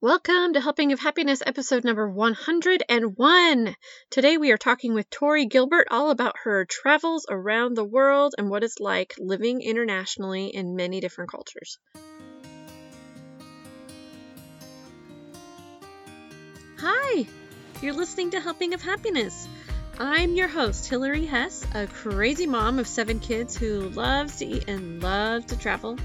Welcome to Helping of Happiness, episode number 101. Today we are talking with Tori Gilbert all about her travels around the world and what it's like living internationally in many different cultures. Hi, you're listening to Helping of Happiness. I'm your host, Hilary Hess, a crazy mom of seven kids who loves to eat and loves to travel.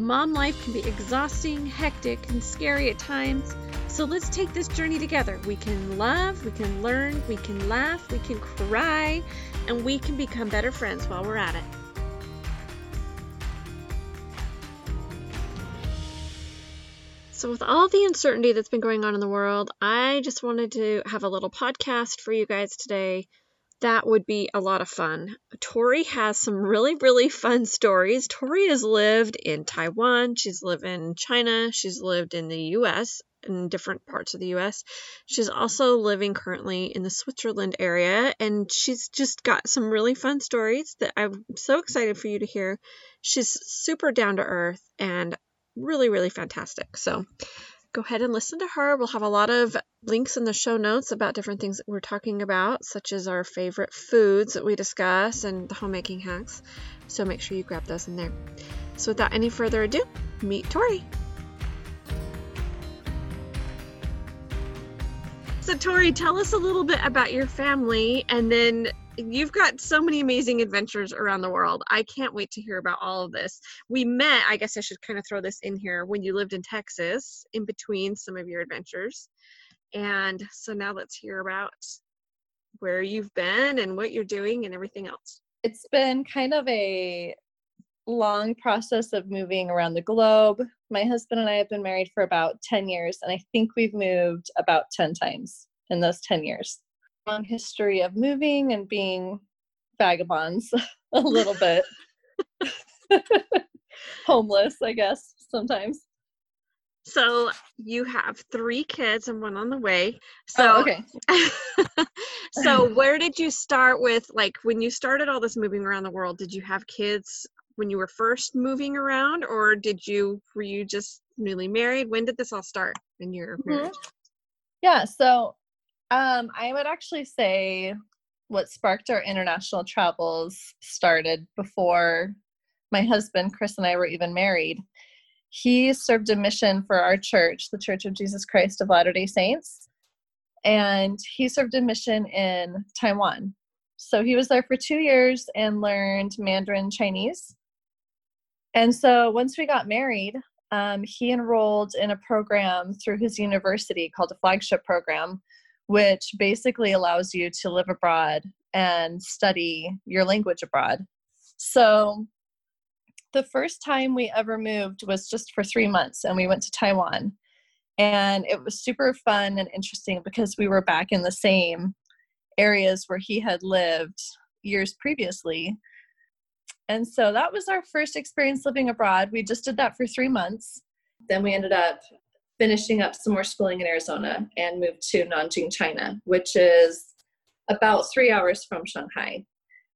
Mom life can be exhausting, hectic, and scary at times. So let's take this journey together. We can love, we can learn, we can laugh, we can cry, and we can become better friends while we're at it. So, with all the uncertainty that's been going on in the world, I just wanted to have a little podcast for you guys today. That would be a lot of fun. Tori has some really, really fun stories. Tori has lived in Taiwan, she's lived in China, she's lived in the US, in different parts of the US. She's also living currently in the Switzerland area, and she's just got some really fun stories that I'm so excited for you to hear. She's super down to earth and really, really fantastic. So go ahead and listen to her. We'll have a lot of links in the show notes about different things that we're talking about, such as our favorite foods that we discuss and the homemaking hacks. So make sure you grab those in there. So without any further ado, meet Tori. So Tori, tell us a little bit about your family and then you've got so many amazing adventures around the world. I can't wait to hear about all of this. We met, I guess I should kind of throw this in here, when you lived in Texas, in between some of your adventures. And so now let's hear about where you've been and what you're doing and everything else. It's been kind of a long process of moving around the globe. My husband and I have been married for about 10 years, and I think we've moved about 10 times in those 10 years long history of moving and being vagabonds a little bit. Homeless, I guess, sometimes. So you have three kids and one on the way. So oh, okay. so where did you start with like when you started all this moving around the world, did you have kids when you were first moving around or did you were you just newly married? When did this all start in your marriage? Mm-hmm. Yeah, so um, I would actually say what sparked our international travels started before my husband, Chris, and I were even married. He served a mission for our church, the Church of Jesus Christ of Latter day Saints, and he served a mission in Taiwan. So he was there for two years and learned Mandarin Chinese. And so once we got married, um, he enrolled in a program through his university called a flagship program which basically allows you to live abroad and study your language abroad. So the first time we ever moved was just for three months, and we went to Taiwan. And it was super fun and interesting because we were back in the same areas where he had lived years previously. And so that was our first experience living abroad. We just did that for three months. Then we ended up finishing up some more schooling in Arizona and moved to Nanjing, China, which is about three hours from Shanghai.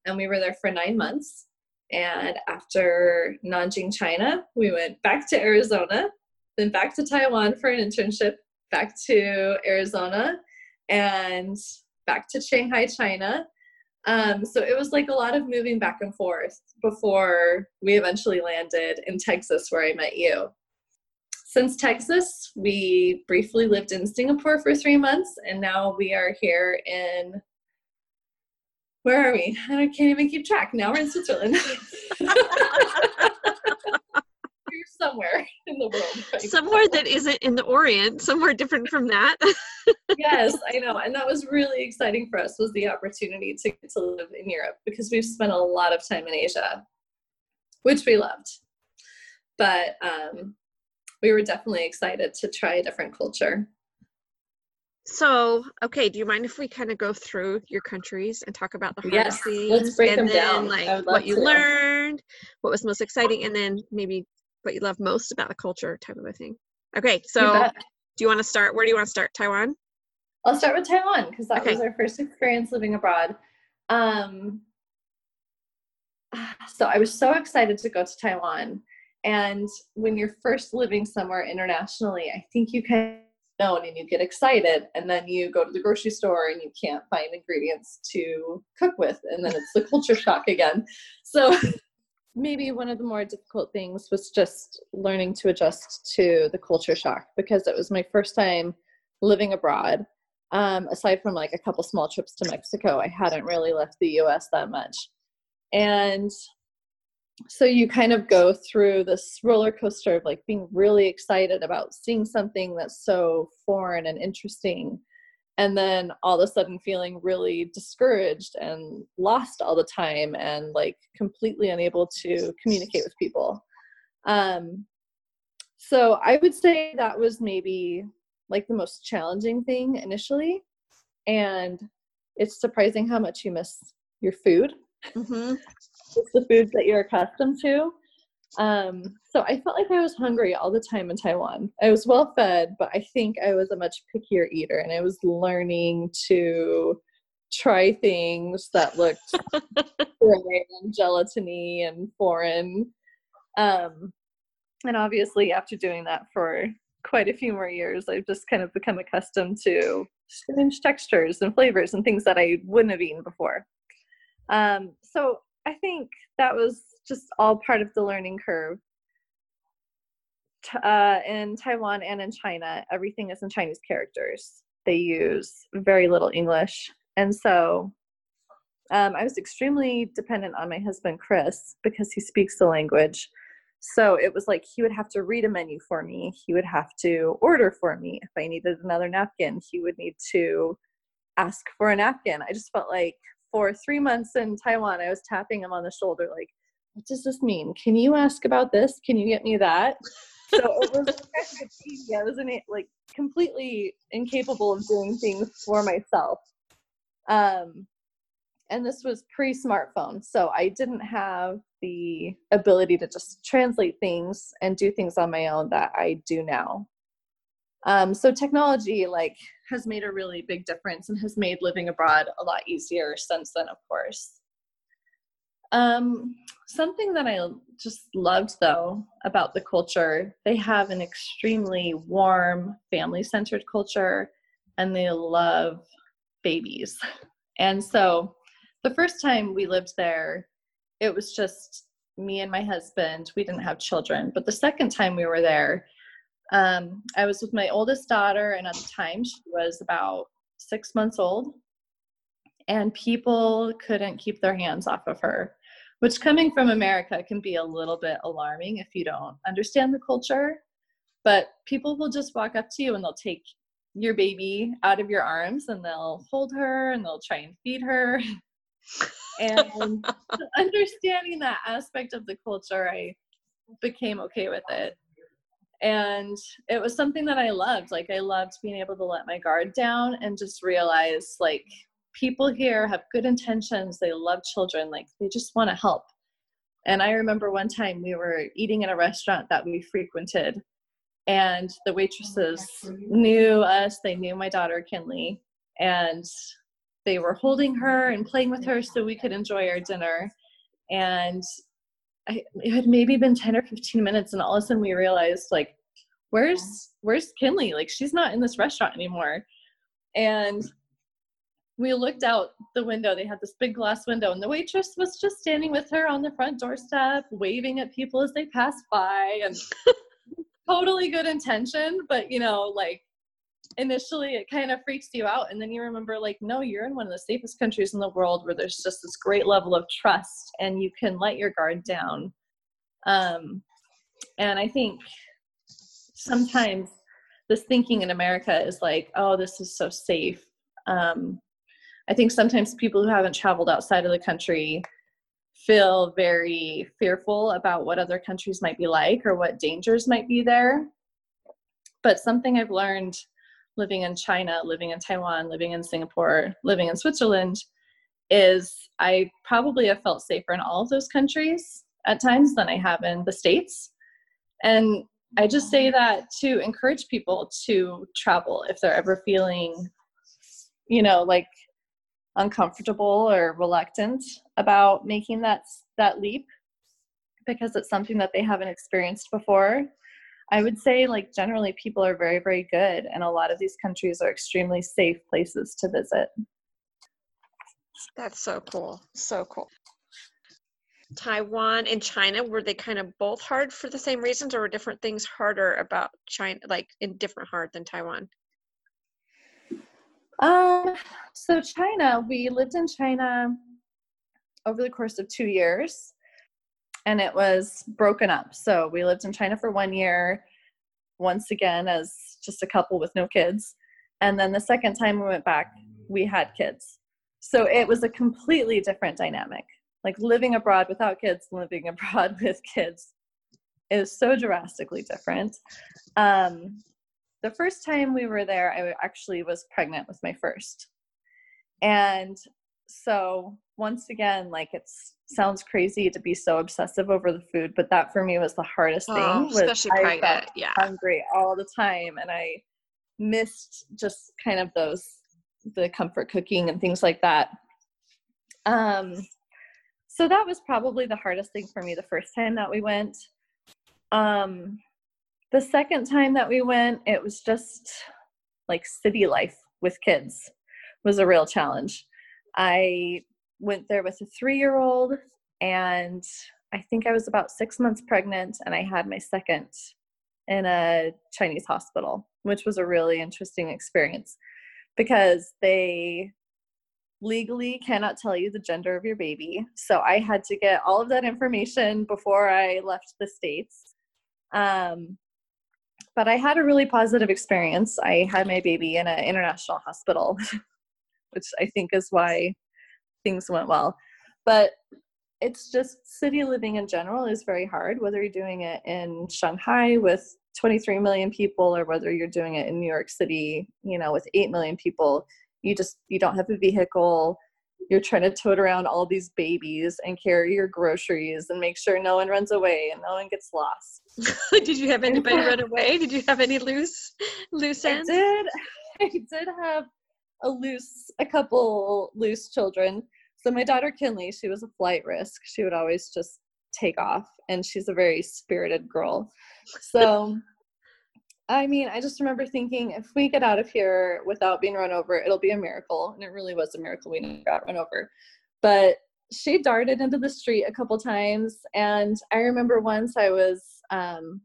And we were there for nine months. And after Nanjing, China, we went back to Arizona, then back to Taiwan for an internship, back to Arizona, and back to Shanghai, China. Um, so it was like a lot of moving back and forth before we eventually landed in Texas, where I met you since Texas, we briefly lived in Singapore for three months, and now we are here in where are we? I can't even keep track. Now we're in Switzerland. we're somewhere in the world. Right somewhere that isn't in the Orient, somewhere different from that. yes, I know. And that was really exciting for us was the opportunity to to live in Europe because we've spent a lot of time in Asia, which we loved. But um, we were definitely excited to try a different culture. So, okay, do you mind if we kind of go through your countries and talk about the hard yes, things? Let's break and them then, down. Like what you learned, what was most exciting, and then maybe what you love most about the culture, type of a thing. Okay, so do you want to start? Where do you want to start? Taiwan. I'll start with Taiwan because that okay. was our first experience living abroad. Um, so I was so excited to go to Taiwan And when you're first living somewhere internationally, I think you kind of know and you get excited, and then you go to the grocery store and you can't find ingredients to cook with, and then it's the culture shock again. So maybe one of the more difficult things was just learning to adjust to the culture shock because it was my first time living abroad. Um, aside from like a couple small trips to Mexico, I hadn't really left the US that much. And so you kind of go through this roller coaster of like being really excited about seeing something that's so foreign and interesting and then all of a sudden feeling really discouraged and lost all the time and like completely unable to communicate with people um so i would say that was maybe like the most challenging thing initially and it's surprising how much you miss your food mm-hmm. It's the foods that you're accustomed to um, so I felt like I was hungry all the time in Taiwan. I was well fed, but I think I was a much pickier eater and I was learning to try things that looked and gelatiny and foreign. Um, and obviously, after doing that for quite a few more years, I've just kind of become accustomed to strange textures and flavors and things that I wouldn't have eaten before. Um, so I think that was just all part of the learning curve. Uh, in Taiwan and in China, everything is in Chinese characters. They use very little English. And so um, I was extremely dependent on my husband, Chris, because he speaks the language. So it was like he would have to read a menu for me. He would have to order for me. If I needed another napkin, he would need to ask for a napkin. I just felt like for three months in Taiwan, I was tapping him on the shoulder, like, what does this mean? Can you ask about this? Can you get me that? So it was. I was like completely incapable of doing things for myself. Um, and this was pre-smartphone, so I didn't have the ability to just translate things and do things on my own that I do now. Um, so technology like has made a really big difference and has made living abroad a lot easier since then, of course. Um, something that I just loved though about the culture, they have an extremely warm, family centered culture and they love babies. And so the first time we lived there, it was just me and my husband. We didn't have children. But the second time we were there, um, I was with my oldest daughter, and at the time she was about six months old. And people couldn't keep their hands off of her which coming from America can be a little bit alarming if you don't understand the culture. But people will just walk up to you and they'll take your baby out of your arms and they'll hold her and they'll try and feed her. and understanding that aspect of the culture, I became okay with it. And it was something that I loved. Like, I loved being able to let my guard down and just realize, like, people here have good intentions they love children like they just want to help and i remember one time we were eating in a restaurant that we frequented and the waitresses knew us they knew my daughter kinley and they were holding her and playing with her so we could enjoy our dinner and I, it had maybe been 10 or 15 minutes and all of a sudden we realized like where's where's kinley like she's not in this restaurant anymore and we looked out the window. They had this big glass window, and the waitress was just standing with her on the front doorstep, waving at people as they passed by, and totally good intention. But you know, like initially, it kind of freaks you out, and then you remember, like, no, you're in one of the safest countries in the world where there's just this great level of trust, and you can let your guard down. Um, and I think sometimes this thinking in America is like, oh, this is so safe. Um, I think sometimes people who haven't traveled outside of the country feel very fearful about what other countries might be like or what dangers might be there. But something I've learned living in China, living in Taiwan, living in Singapore, living in Switzerland is I probably have felt safer in all of those countries at times than I have in the States. And I just say that to encourage people to travel if they're ever feeling, you know, like uncomfortable or reluctant about making that that leap because it's something that they haven't experienced before. I would say, like, generally, people are very, very good, and a lot of these countries are extremely safe places to visit. That's so cool. So cool. Taiwan and China, were they kind of both hard for the same reasons, or were different things harder about China, like in different hard than Taiwan? Um, so China, we lived in China over the course of two years, and it was broken up. So we lived in China for one year, once again as just a couple with no kids, and then the second time we went back, we had kids. So it was a completely different dynamic like living abroad without kids living abroad with kids is so drastically different um, the first time we were there i actually was pregnant with my first and so once again like it sounds crazy to be so obsessive over the food but that for me was the hardest oh, thing especially I pregnant yeah. hungry all the time and i missed just kind of those the comfort cooking and things like that. Um so that was probably the hardest thing for me the first time that we went. Um the second time that we went it was just like city life with kids was a real challenge. I went there with a three year old and i think i was about six months pregnant and i had my second in a chinese hospital which was a really interesting experience because they legally cannot tell you the gender of your baby. So I had to get all of that information before I left the States. Um, but I had a really positive experience. I had my baby in an international hospital, which I think is why things went well. But it's just city living in general is very hard, whether you're doing it in Shanghai with 23 million people or whether you're doing it in New York City, you know, with 8 million people you just you don't have a vehicle you're trying to tote around all these babies and carry your groceries and make sure no one runs away and no one gets lost. did you have anybody run away? Did you have any loose loose ends? I did. I did have a loose a couple loose children. So my daughter Kinley, she was a flight risk. She would always just take off and she's a very spirited girl. So I mean, I just remember thinking if we get out of here without being run over, it'll be a miracle. And it really was a miracle we never got run over. But she darted into the street a couple times. And I remember once I was um,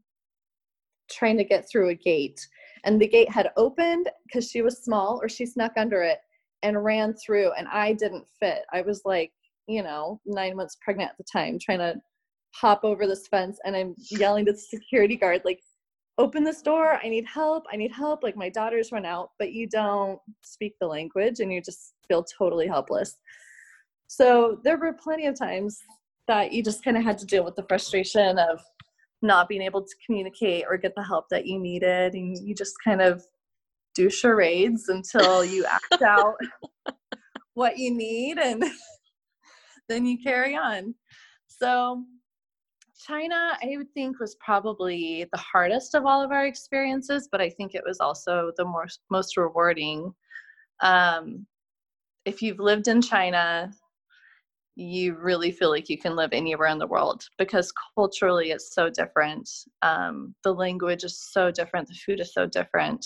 trying to get through a gate, and the gate had opened because she was small, or she snuck under it and ran through, and I didn't fit. I was like, you know, nine months pregnant at the time, trying to hop over this fence, and I'm yelling to the security guard, like, open this door i need help i need help like my daughters run out but you don't speak the language and you just feel totally helpless so there were plenty of times that you just kind of had to deal with the frustration of not being able to communicate or get the help that you needed and you just kind of do charades until you act out what you need and then you carry on so China, I would think, was probably the hardest of all of our experiences, but I think it was also the most most rewarding. Um, if you've lived in China, you really feel like you can live anywhere in the world because culturally it's so different. Um, the language is so different. The food is so different.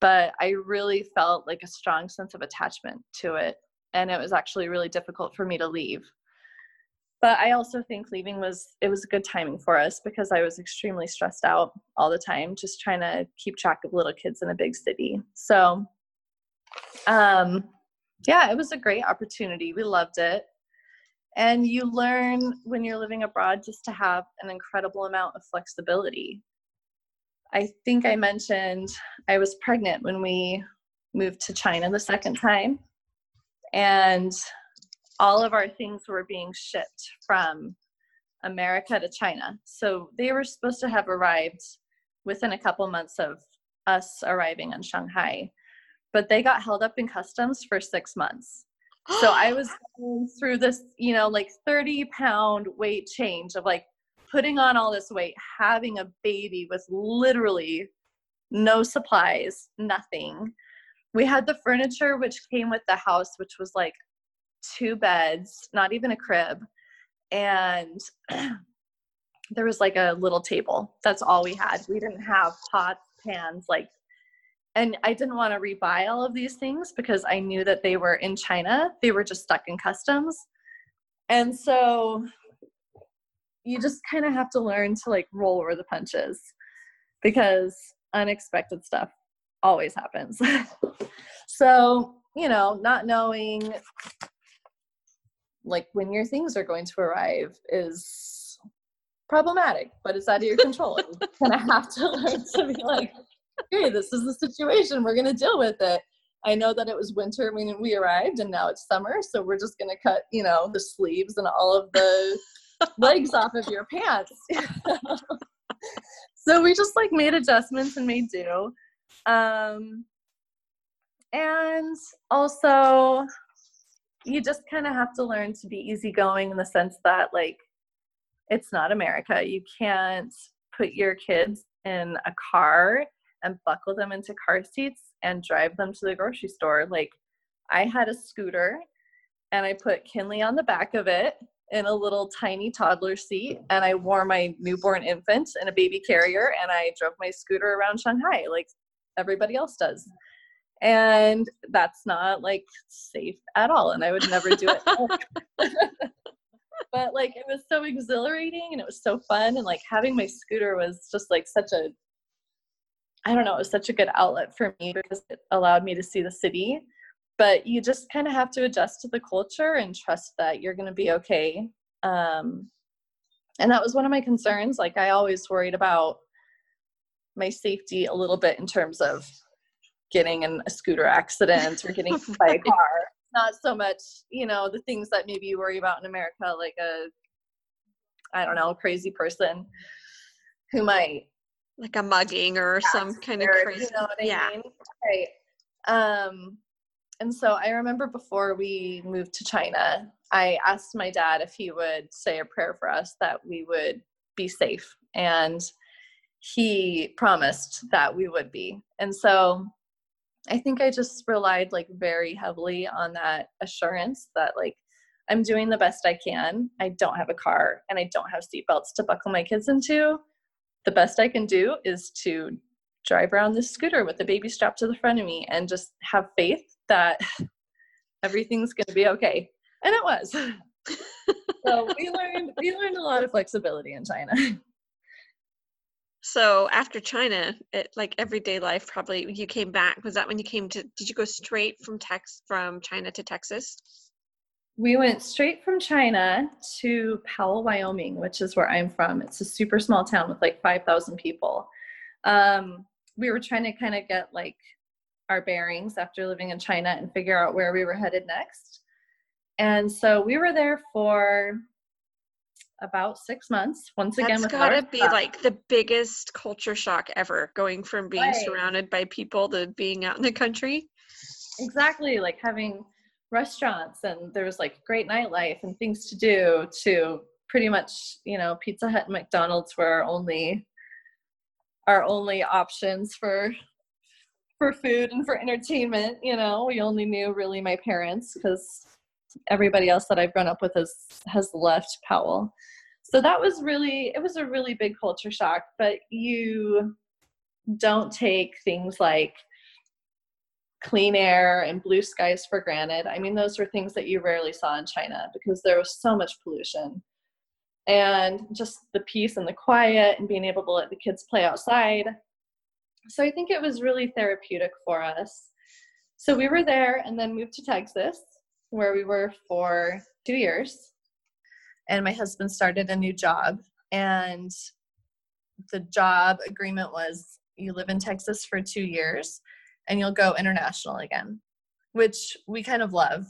But I really felt like a strong sense of attachment to it. And it was actually really difficult for me to leave but i also think leaving was it was a good timing for us because i was extremely stressed out all the time just trying to keep track of little kids in a big city so um yeah it was a great opportunity we loved it and you learn when you're living abroad just to have an incredible amount of flexibility i think i mentioned i was pregnant when we moved to china the second time and all of our things were being shipped from America to China. So they were supposed to have arrived within a couple months of us arriving in Shanghai, but they got held up in customs for six months. So I was going through this, you know, like 30 pound weight change of like putting on all this weight, having a baby with literally no supplies, nothing. We had the furniture which came with the house, which was like two beds, not even a crib. And there was like a little table. That's all we had. We didn't have pots, pans, like and I didn't want to rebuy all of these things because I knew that they were in China. They were just stuck in customs. And so you just kind of have to learn to like roll over the punches because unexpected stuff always happens. so, you know, not knowing like when your things are going to arrive is problematic, but it's out of your control. you kind of have to learn to be like, okay, this is the situation. We're going to deal with it. I know that it was winter when we arrived and now it's summer. So we're just going to cut, you know, the sleeves and all of the legs off of your pants. so we just like made adjustments and made do. Um, and also, you just kind of have to learn to be easygoing in the sense that, like, it's not America. You can't put your kids in a car and buckle them into car seats and drive them to the grocery store. Like, I had a scooter and I put Kinley on the back of it in a little tiny toddler seat and I wore my newborn infant in a baby carrier and I drove my scooter around Shanghai like everybody else does. And that's not like safe at all. And I would never do it. but like it was so exhilarating and it was so fun. And like having my scooter was just like such a I don't know, it was such a good outlet for me because it allowed me to see the city. But you just kind of have to adjust to the culture and trust that you're going to be okay. Um, and that was one of my concerns. Like i always worried about my safety a little bit in terms of getting in a scooter accident or getting hit by a car. Not so much you know the things that maybe you worry about in america like a i don't know crazy person who might like a mugging or some kind of crazy you know yeah mean? right um and so I remember before we moved to China, I asked my dad if he would say a prayer for us that we would be safe. And he promised that we would be. And so I think I just relied like very heavily on that assurance that like I'm doing the best I can. I don't have a car and I don't have seatbelts to buckle my kids into. The best I can do is to drive around this scooter with the baby strapped to the front of me and just have faith that everything's going to be okay. And it was. So we learned we learned a lot of flexibility in china. So after china it like everyday life probably you came back was that when you came to did you go straight from tex from china to texas we went straight from china to powell wyoming which is where i'm from it's a super small town with like 5000 people um, we were trying to kind of get like our bearings after living in China and figure out where we were headed next. And so we were there for about six months. Once again, that's gotta be like the biggest culture shock ever, going from being right. surrounded by people to being out in the country. Exactly, like having restaurants and there was like great nightlife and things to do to pretty much you know pizza hut and mcdonald's were our only our only options for for food and for entertainment you know? We only knew really my parents because everybody else that i've grown up with has has left powell. So that was really it was a really big culture shock but you don't take things like clean air and blue skies for granted i mean those were things that you rarely saw in china because there was so much pollution and just the peace and the quiet and being able to let the kids play outside. So I think it was really therapeutic for us. So we were there and then moved to Texas, where we were for two years. And my husband started a new job. And the job agreement was you live in Texas for two years and you'll go international again, which we kind of love.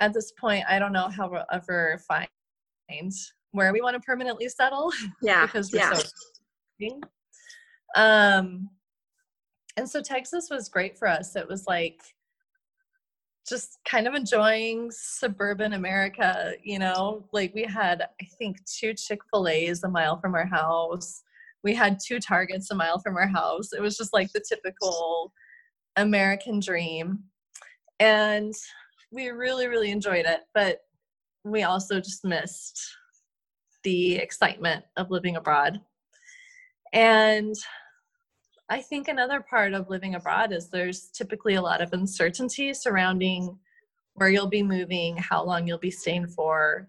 At this point, I don't know how we'll ever find where we want to permanently settle. Yeah. because we're yeah. so um and so Texas was great for us. It was like just kind of enjoying suburban America, you know, like we had, I think, two Chick fil A's a mile from our house. We had two Targets a mile from our house. It was just like the typical American dream. And we really, really enjoyed it. But we also just missed the excitement of living abroad. And I think another part of living abroad is there's typically a lot of uncertainty surrounding where you'll be moving, how long you'll be staying for.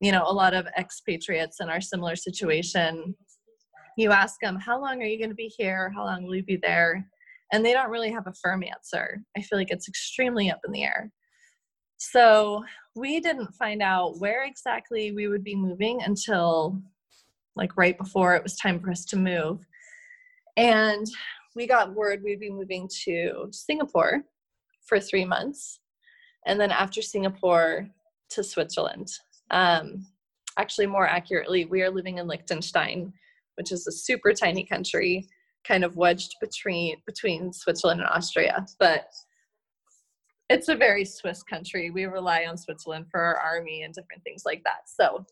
You know, a lot of expatriates in our similar situation, you ask them, How long are you going to be here? How long will you be there? And they don't really have a firm answer. I feel like it's extremely up in the air. So we didn't find out where exactly we would be moving until like right before it was time for us to move. And we got word we'd be moving to Singapore for three months. And then after Singapore to Switzerland. Um, actually, more accurately, we are living in Liechtenstein, which is a super tiny country, kind of wedged between between Switzerland and Austria. But it's a very Swiss country. We rely on Switzerland for our army and different things like that. So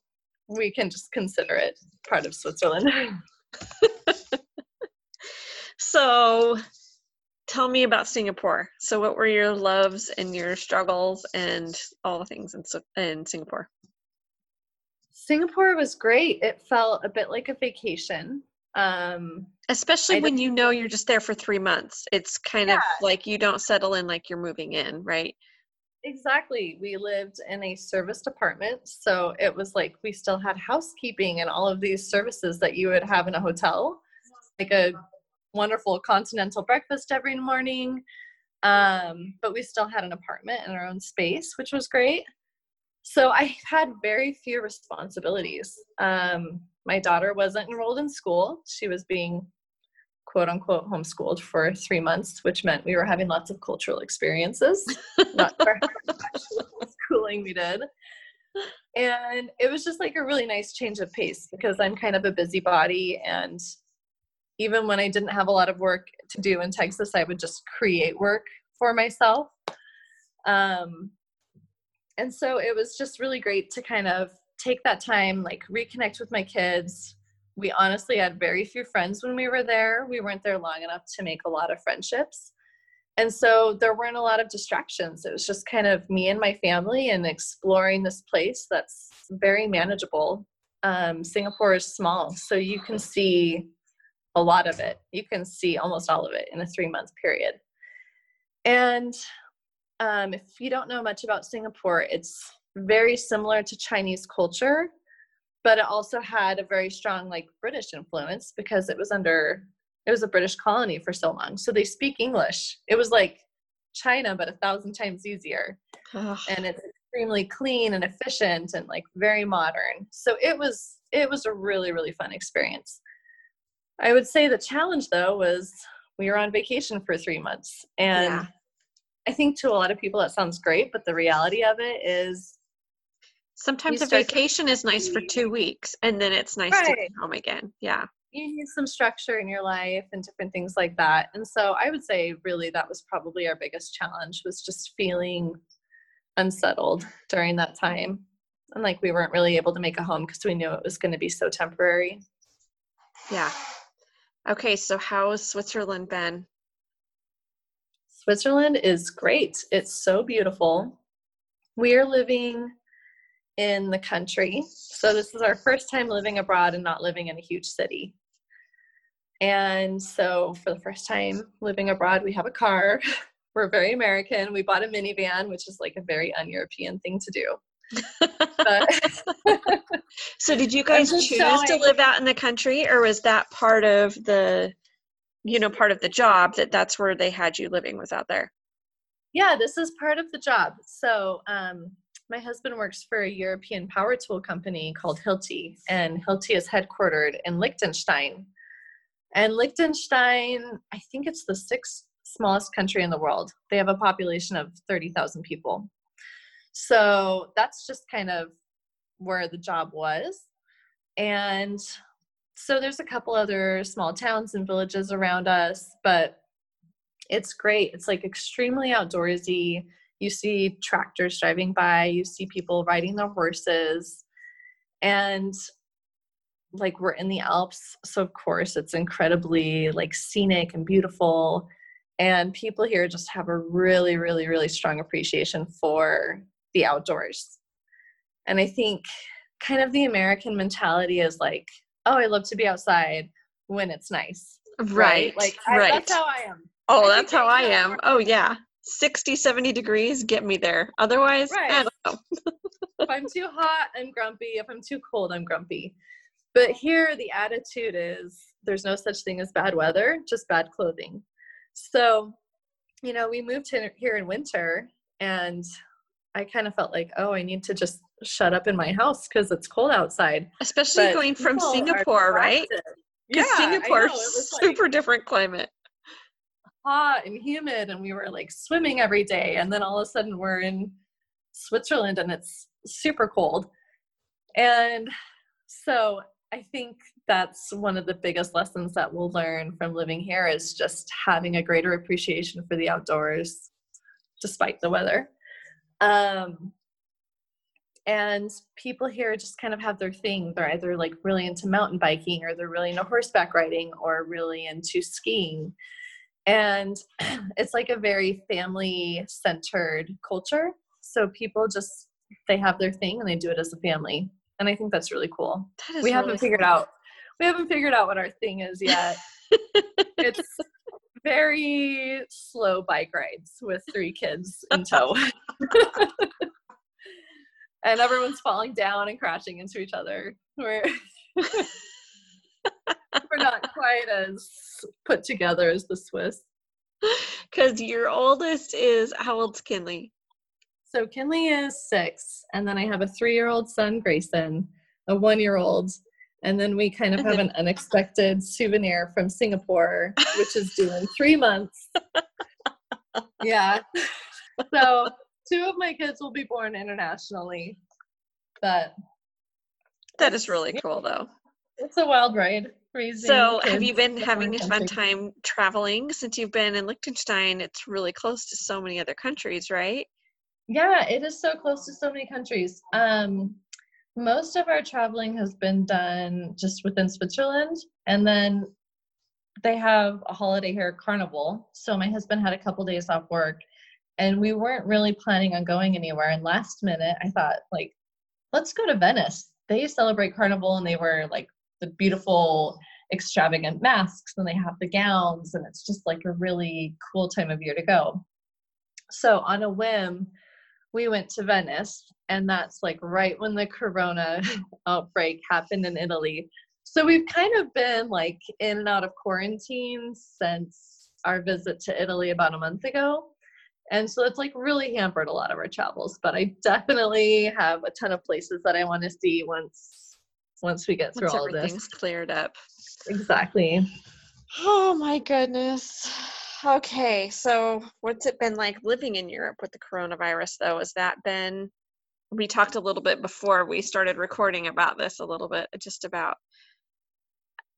we can just consider it part of Switzerland. so tell me about Singapore. So what were your loves and your struggles and all the things in, in Singapore? Singapore was great. It felt a bit like a vacation. Um, Especially when you know you're just there for three months. It's kind yeah. of like you don't settle in like you're moving in, right? Exactly. We lived in a serviced apartment. So it was like we still had housekeeping and all of these services that you would have in a hotel, like a wonderful continental breakfast every morning. Um, but we still had an apartment in our own space, which was great. So I had very few responsibilities. Um, my daughter wasn't enrolled in school. She was being quote unquote homeschooled for three months, which meant we were having lots of cultural experiences, not for schooling we did. And it was just like a really nice change of pace because I'm kind of a busybody. And even when I didn't have a lot of work to do in Texas, I would just create work for myself. Um, and so it was just really great to kind of take that time, like reconnect with my kids. We honestly had very few friends when we were there. We weren't there long enough to make a lot of friendships. And so there weren't a lot of distractions. It was just kind of me and my family and exploring this place that's very manageable. Um, Singapore is small, so you can see a lot of it. You can see almost all of it in a three month period. And um, if you don't know much about Singapore, it's very similar to Chinese culture, but it also had a very strong like British influence because it was under it was a British colony for so long. So they speak English. It was like China, but a thousand times easier. and it's extremely clean and efficient and like very modern. So it was it was a really, really fun experience. I would say the challenge though was we were on vacation for three months. And yeah. I think to a lot of people that sounds great, but the reality of it is Sometimes a vacation is nice for two weeks and then it's nice right. to be home again. Yeah. You need some structure in your life and different things like that. And so I would say really that was probably our biggest challenge was just feeling unsettled during that time. And like we weren't really able to make a home because we knew it was going to be so temporary. Yeah. Okay, so how has Switzerland been? Switzerland is great. It's so beautiful. We are living in the country. So this is our first time living abroad and not living in a huge city. And so for the first time living abroad, we have a car. We're very American. We bought a minivan, which is like a very un-European thing to do. so did you guys choose showing, to live out in the country or was that part of the you know part of the job that that's where they had you living was out there yeah this is part of the job so um, my husband works for a European power tool company called Hilti, and Hilti is headquartered in Liechtenstein. And Liechtenstein, I think it's the sixth smallest country in the world. They have a population of 30,000 people. So that's just kind of where the job was. And so there's a couple other small towns and villages around us, but it's great. It's like extremely outdoorsy you see tractors driving by you see people riding their horses and like we're in the alps so of course it's incredibly like scenic and beautiful and people here just have a really really really strong appreciation for the outdoors and i think kind of the American mentality is like, oh, I love to be outside when it's nice. Right. right? Like, I, right. that's how I am. Oh, I that's how I am. Oh, yeah. 60, 70 degrees, get me there. Otherwise, right. I don't know. if I'm too hot, I'm grumpy. If I'm too cold, I'm grumpy. But here, the attitude is there's no such thing as bad weather, just bad clothing. So, you know, we moved here in winter and I kind of felt like, oh, I need to just shut up in my house because it's cold outside. Especially but going from Singapore, right? Yeah, Singapore, super like, different climate. Hot and humid, and we were like swimming every day. And then all of a sudden, we're in Switzerland and it's super cold. And so I think that's one of the biggest lessons that we'll learn from living here is just having a greater appreciation for the outdoors despite the weather. Um, and people here just kind of have their thing. They're either like really into mountain biking or they're really into horseback riding or really into skiing. And it's like a very family centered culture. So people just, they have their thing and they do it as a family. And I think that's really cool. we really haven't figured cool. out, we haven't figured out what our thing is yet. it's very slow bike rides with three kids in tow. and everyone's falling down and crashing into each other. We're we're not quite as put together as the Swiss. Because your oldest is how old's Kinley? So Kinley is six, and then I have a three-year-old son, Grayson, a one-year-old, and then we kind of have an unexpected souvenir from Singapore, which is due in three months. yeah. So two of my kids will be born internationally. But that is really cool though. It's a wild ride. So have you been having a fun time traveling since you've been in Liechtenstein? It's really close to so many other countries, right? Yeah, it is so close to so many countries. Um, most of our traveling has been done just within Switzerland, and then they have a holiday here, Carnival. So my husband had a couple days off work, and we weren't really planning on going anywhere. And last minute, I thought, like, let's go to Venice. They celebrate Carnival, and they were like the beautiful, extravagant masks, and they have the gowns, and it's just like a really cool time of year to go. So on a whim, we went to Venice, and that's like right when the corona outbreak happened in Italy. So we've kind of been like in and out of quarantine since our visit to Italy about a month ago. And so it's like really hampered a lot of our travels, but I definitely have a ton of places that I want to see once once we get through once all everything's this. cleared up. Exactly. Oh my goodness. Okay, so what's it been like living in Europe with the coronavirus though? Has that been we talked a little bit before we started recording about this a little bit just about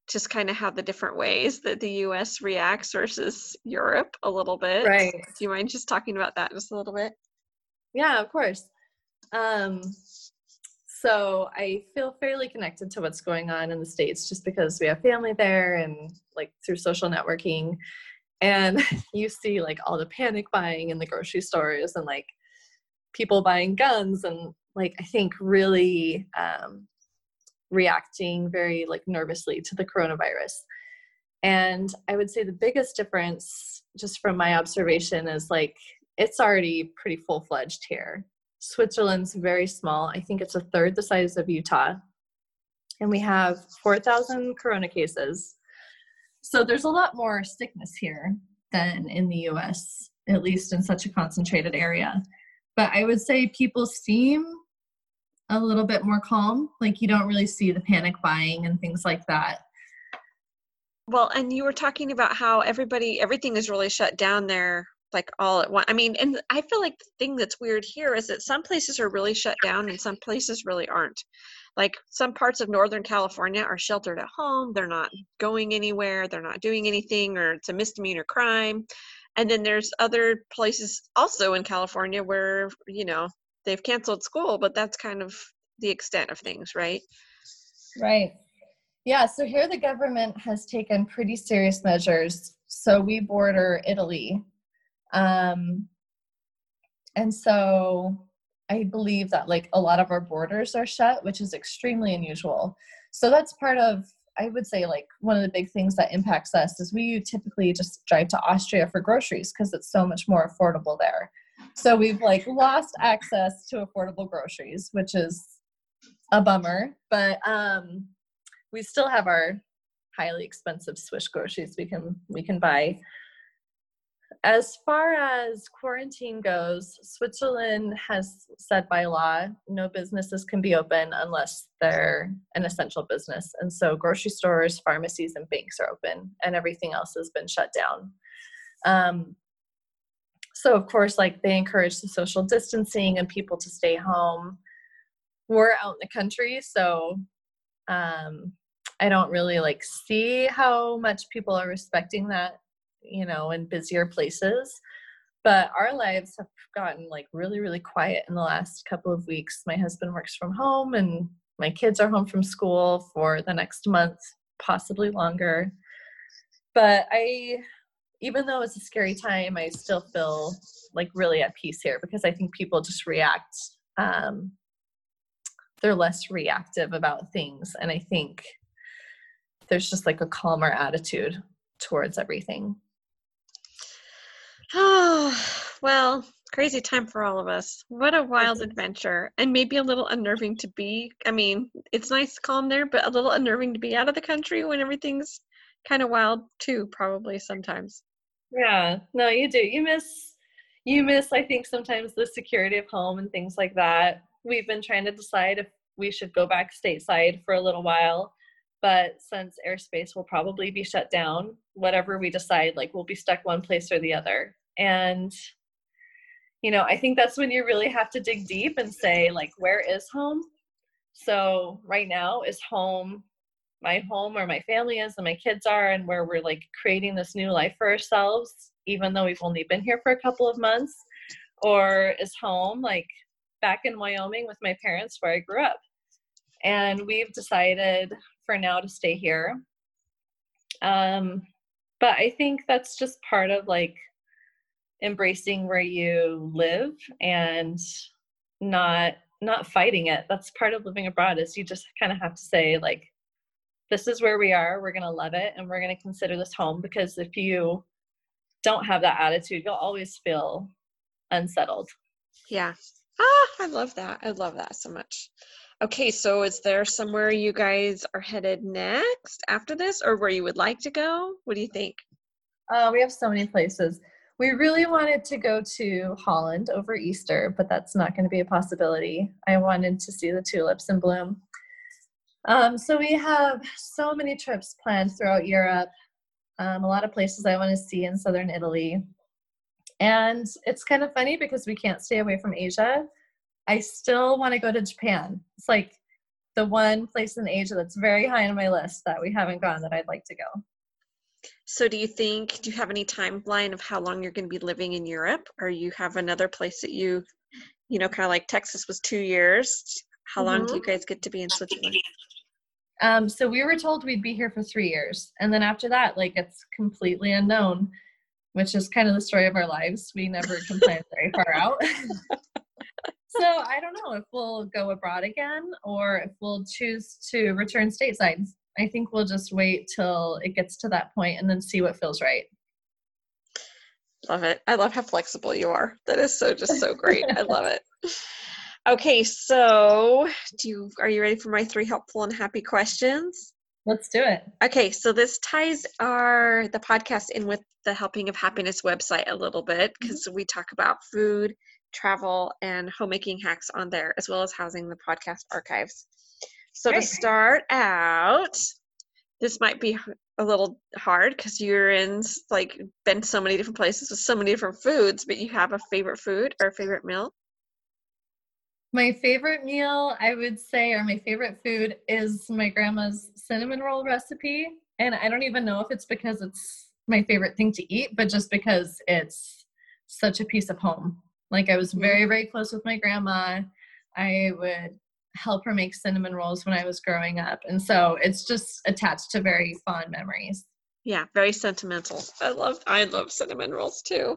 just kind of how the different ways that the US reacts versus Europe a little bit. Right. Do you mind just talking about that just a little bit? Yeah, of course. Um so I feel fairly connected to what's going on in the States just because we have family there and like through social networking. And you see like all the panic buying in the grocery stores and like people buying guns and like I think really um, reacting very like nervously to the coronavirus. And I would say the biggest difference, just from my observation, is like it's already pretty full fledged here. Switzerland's very small. I think it's a third the size of Utah. And we have 4,000 corona cases. So there's a lot more sickness here than in the US, at least in such a concentrated area. But I would say people seem a little bit more calm. Like you don't really see the panic buying and things like that. Well, and you were talking about how everybody, everything is really shut down there like all at once. I mean, and I feel like the thing that's weird here is that some places are really shut down and some places really aren't. Like some parts of Northern California are sheltered at home, they're not going anywhere, they're not doing anything, or it's a misdemeanor crime. And then there's other places also in California where, you know, they've canceled school, but that's kind of the extent of things, right? Right. Yeah, so here the government has taken pretty serious measures. So we border Italy um, and so I believe that like a lot of our borders are shut, which is extremely unusual. So that's part of I would say like one of the big things that impacts us is we typically just drive to Austria for groceries because it's so much more affordable there. So we've like lost access to affordable groceries, which is a bummer, but um we still have our highly expensive Swiss groceries we can we can buy as far as quarantine goes, Switzerland has said by law no businesses can be open unless they're an essential business. And so grocery stores, pharmacies, and banks are open, and everything else has been shut down. Um, so, of course, like they encourage the social distancing and people to stay home. We're out in the country, so um, I don't really like see how much people are respecting that you know, in busier places. But our lives have gotten like really, really quiet in the last couple of weeks. My husband works from home and my kids are home from school for the next month, possibly longer. But I, even though it's a scary time, I still feel like really at peace here because I think people just react. Um, they're less reactive about things. And I think there's just like a calmer attitude towards everything. Oh, well, crazy time for all of us. What a wild adventure. And maybe a little unnerving to be. I mean, it's nice calm there, but a little unnerving to be out of the country when everything's kind of wild too, probably sometimes. Yeah, no, you do. You miss, you miss, I think, sometimes the security of home and things like that. We've been trying to decide if we should go back stateside for a little while but since airspace will probably be shut down whatever we decide like we'll be stuck one place or the other and you know i think that's when you really have to dig deep and say like where is home? So right now is home my home where my family is and my kids are and where we're like creating this new life for ourselves even though we've only been here for a couple of months? Or is home like back in wyoming with my parents where i grew up? And we've decided for now to stay here. Um but i think that's just part of like embracing where you live and not not fighting it. That's part of living abroad is you just kind of have to say like this is where we are. We're going to love it and we're going to consider this home because if you don't have that attitude you'll always feel unsettled. Yeah. Ah i love that. I love that so much. Okay so is there somewhere you guys are headed next after this or where you would like to go? What do you think? Uh, we have so many places we really wanted to go to Holland over Easter, but that's not going to be a possibility. I wanted to see the tulips in bloom. Um, so we have so many trips planned throughout Europe, um, a lot of places I want to see in southern Italy. And it's kind of funny because we can't stay away from Asia. I still want to go to Japan. It's like the one place in Asia that's very high on my list that we haven't gone that I'd like to go. So, do you think, do you have any timeline of how long you're going to be living in Europe? Or you have another place that you, you know, kind of like Texas was two years. How long mm-hmm. do you guys get to be in Switzerland? Um, so we were told we'd be here for three years, and then after that, like it's completely unknown, which is kind of the story of our lives. We never can plan very far out. so I don't know if we'll go abroad again or if we'll choose to return stateside. I think we'll just wait till it gets to that point and then see what feels right. Love it. I love how flexible you are. That is so just so great. I love it. Okay, so do you are you ready for my three helpful and happy questions? Let's do it. Okay, so this ties our the podcast in with the Helping of Happiness website a little bit because mm-hmm. we talk about food, travel, and homemaking hacks on there, as well as housing the podcast archives. So Great. to start out, this might be a little hard because you're in like been so many different places with so many different foods, but you have a favorite food or a favorite meal? My favorite meal, I would say, or my favorite food is my grandma's cinnamon roll recipe. And I don't even know if it's because it's my favorite thing to eat, but just because it's such a piece of home. Like I was mm-hmm. very, very close with my grandma. I would help her make cinnamon rolls when I was growing up. And so it's just attached to very fond memories. Yeah, very sentimental. I love I love cinnamon rolls too.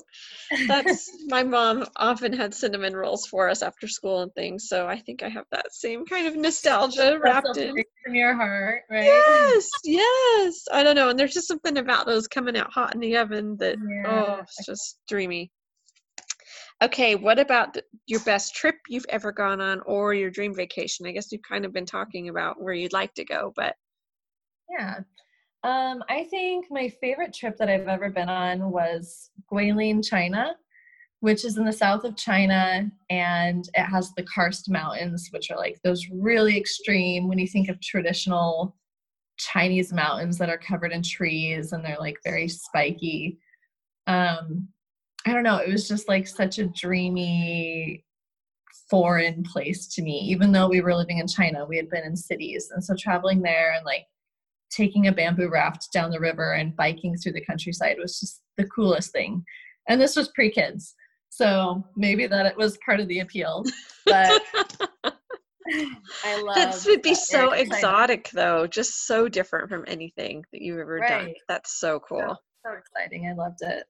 That's my mom often had cinnamon rolls for us after school and things, so I think I have that same kind of nostalgia wrapped in. in your heart, right? Yes, yes. I don't know, and there's just something about those coming out hot in the oven that oh, Yeah. oh, it's just dreamy. Okay, what about th- your best trip you've ever gone on or your dream vacation? I guess you've kind of been talking about where you'd like to go, but Yeah. Um, I think my favorite trip that I've ever been on was Guilin, China, which is in the south of China, and it has the Karst Mountains, which are like those really extreme when you think of traditional Chinese mountains that are covered in trees and they're like very spiky. Um, I don't know, it was just like such a dreamy foreign place to me, even though we were living in China, we had been in cities. And so traveling there and like taking a bamboo raft down the river and biking through the countryside was just the coolest thing. And this was pre kids. So maybe that it was part of the appeal. But I love that would be that so exotic though, just so different from anything that you've ever done. That's so cool. So exciting. I loved it.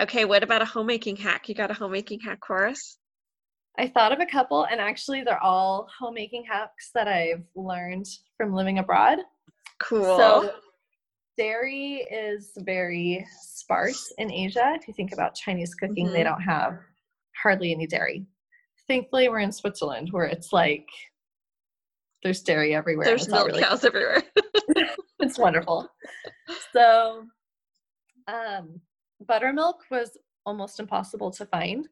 Okay, what about a homemaking hack? You got a homemaking hack for us? I thought of a couple, and actually, they're all homemaking hacks that I've learned from living abroad. Cool. So, dairy is very sparse in Asia. If you think about Chinese cooking, they Mhm. don't have hardly any dairy. Thankfully, we're in Switzerland where it's like there's dairy everywhere. There's milk really- cows everywhere. it's wonderful. So, um, buttermilk was almost impossible to find.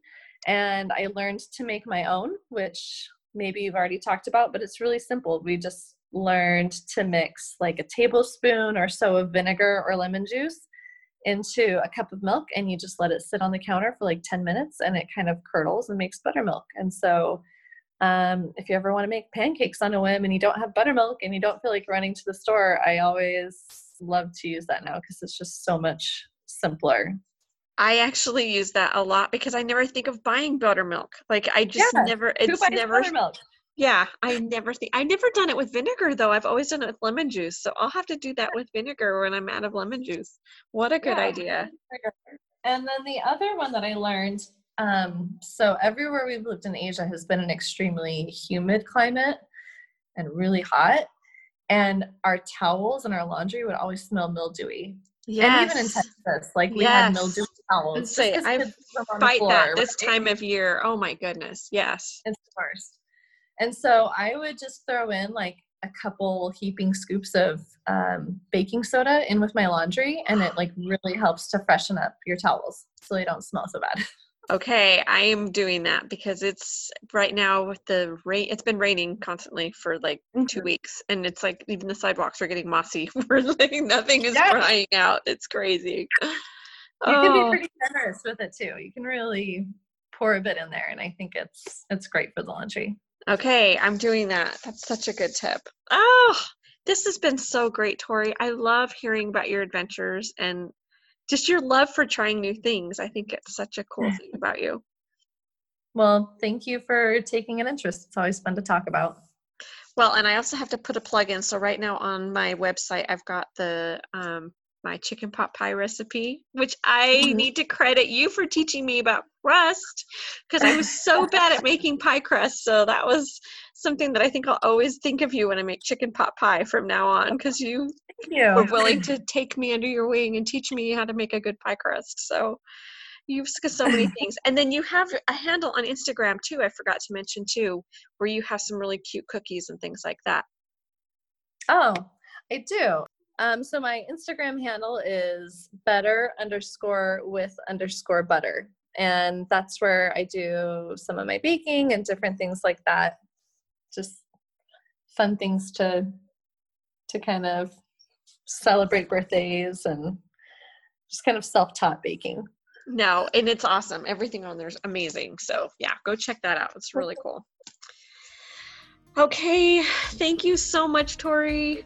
And I learned to make my own, which maybe you've already talked about, but it's really simple. We just learned to mix like a tablespoon or so of vinegar or lemon juice into a cup of milk and you just let it sit on the counter for like 10 minutes and it kind of curdles and makes buttermilk. And so um, if you ever want to make pancakes on a whim and you don't have buttermilk and you don't feel like running to the store, I always love to use that now because it's just so much simpler. I actually use that a lot because I never think of buying buttermilk. Like I just Yeah, never Who it's buys never buttermilk? yeah, I never think I've never done it with vinegar though. I've always done it with lemon juice. So I'll have to do that with vinegar when I'm out of lemon juice. What a good Yeah. idea. And then the other one that I learned um, so everywhere we've lived in Asia has been an extremely humid climate and really hot. And our towels and our laundry would always smell mildewy. Yes. And even in Texas, like we had Yes. mildewy towels. Let's say, I kids put them on the Fight floor, that this right? time of year. Oh my goodness. Yes. It's the worst. And so I would just throw in like a couple heaping scoops of um, baking soda in with my laundry, and it like really helps to freshen up your towels so they don't smell so bad. Okay, I am doing that because it's right now with the rain. It's been raining constantly for like two mm-hmm. weeks, and it's like even the sidewalks are getting mossy. We're like nothing is Yes. drying out. It's crazy. You can Oh, be pretty generous with it too. You can really pour a bit in there, and I think it's it's great for the laundry. okay, I'm doing that. That's such a good tip. Oh, this has been so great, Tori. I love hearing about your adventures and just your love for trying new things. I think it's such a cool thing about you. Well, thank you for taking an interest. It's always fun to talk about. Well, and I also have to put a plug in. So right now on my website, I've got the um, my chicken pot pie recipe, which I Mhm. need to credit you for teaching me about crust because I was so bad at making pie crust. So that was something that I think I'll always think of you when I make chicken pot pie from now on because you you. were willing to take me under your wing and teach me how to make a good pie crust. So you've got so many things. And then you have a handle on Instagram too, I forgot to mention too, where you have some really cute cookies and things like that. Oh, I do. Um, so my Instagram handle is better underscore with underscore butter. And that's where I do some of my baking and different things like that. Just fun things to to kind of celebrate birthdays and just kind of self-taught baking. No, and it's awesome. Everything on there is amazing. So yeah, go check that out. It's really cool. Okay, thank you so much, Tori.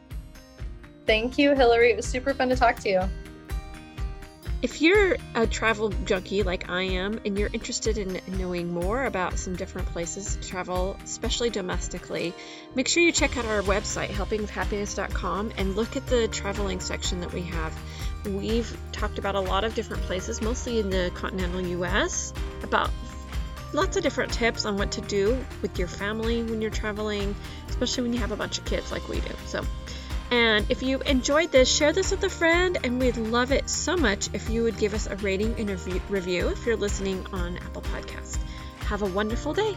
Thank you, Hillary. It was super fun to talk to you. If you're a travel junkie like I am and you're interested in knowing more about some different places to travel, especially domestically, make sure you check out our website, helpingwithhappiness.com, and look at the traveling section that we have. We've talked about a lot of different places, mostly in the continental US, about lots of different tips on what to do with your family when you're traveling, especially when you have a bunch of kids like we do. So, and if you enjoyed this, share this with a friend, and we'd love it so much if you would give us a rating and a review if you're listening on Apple Podcast. Have a wonderful day.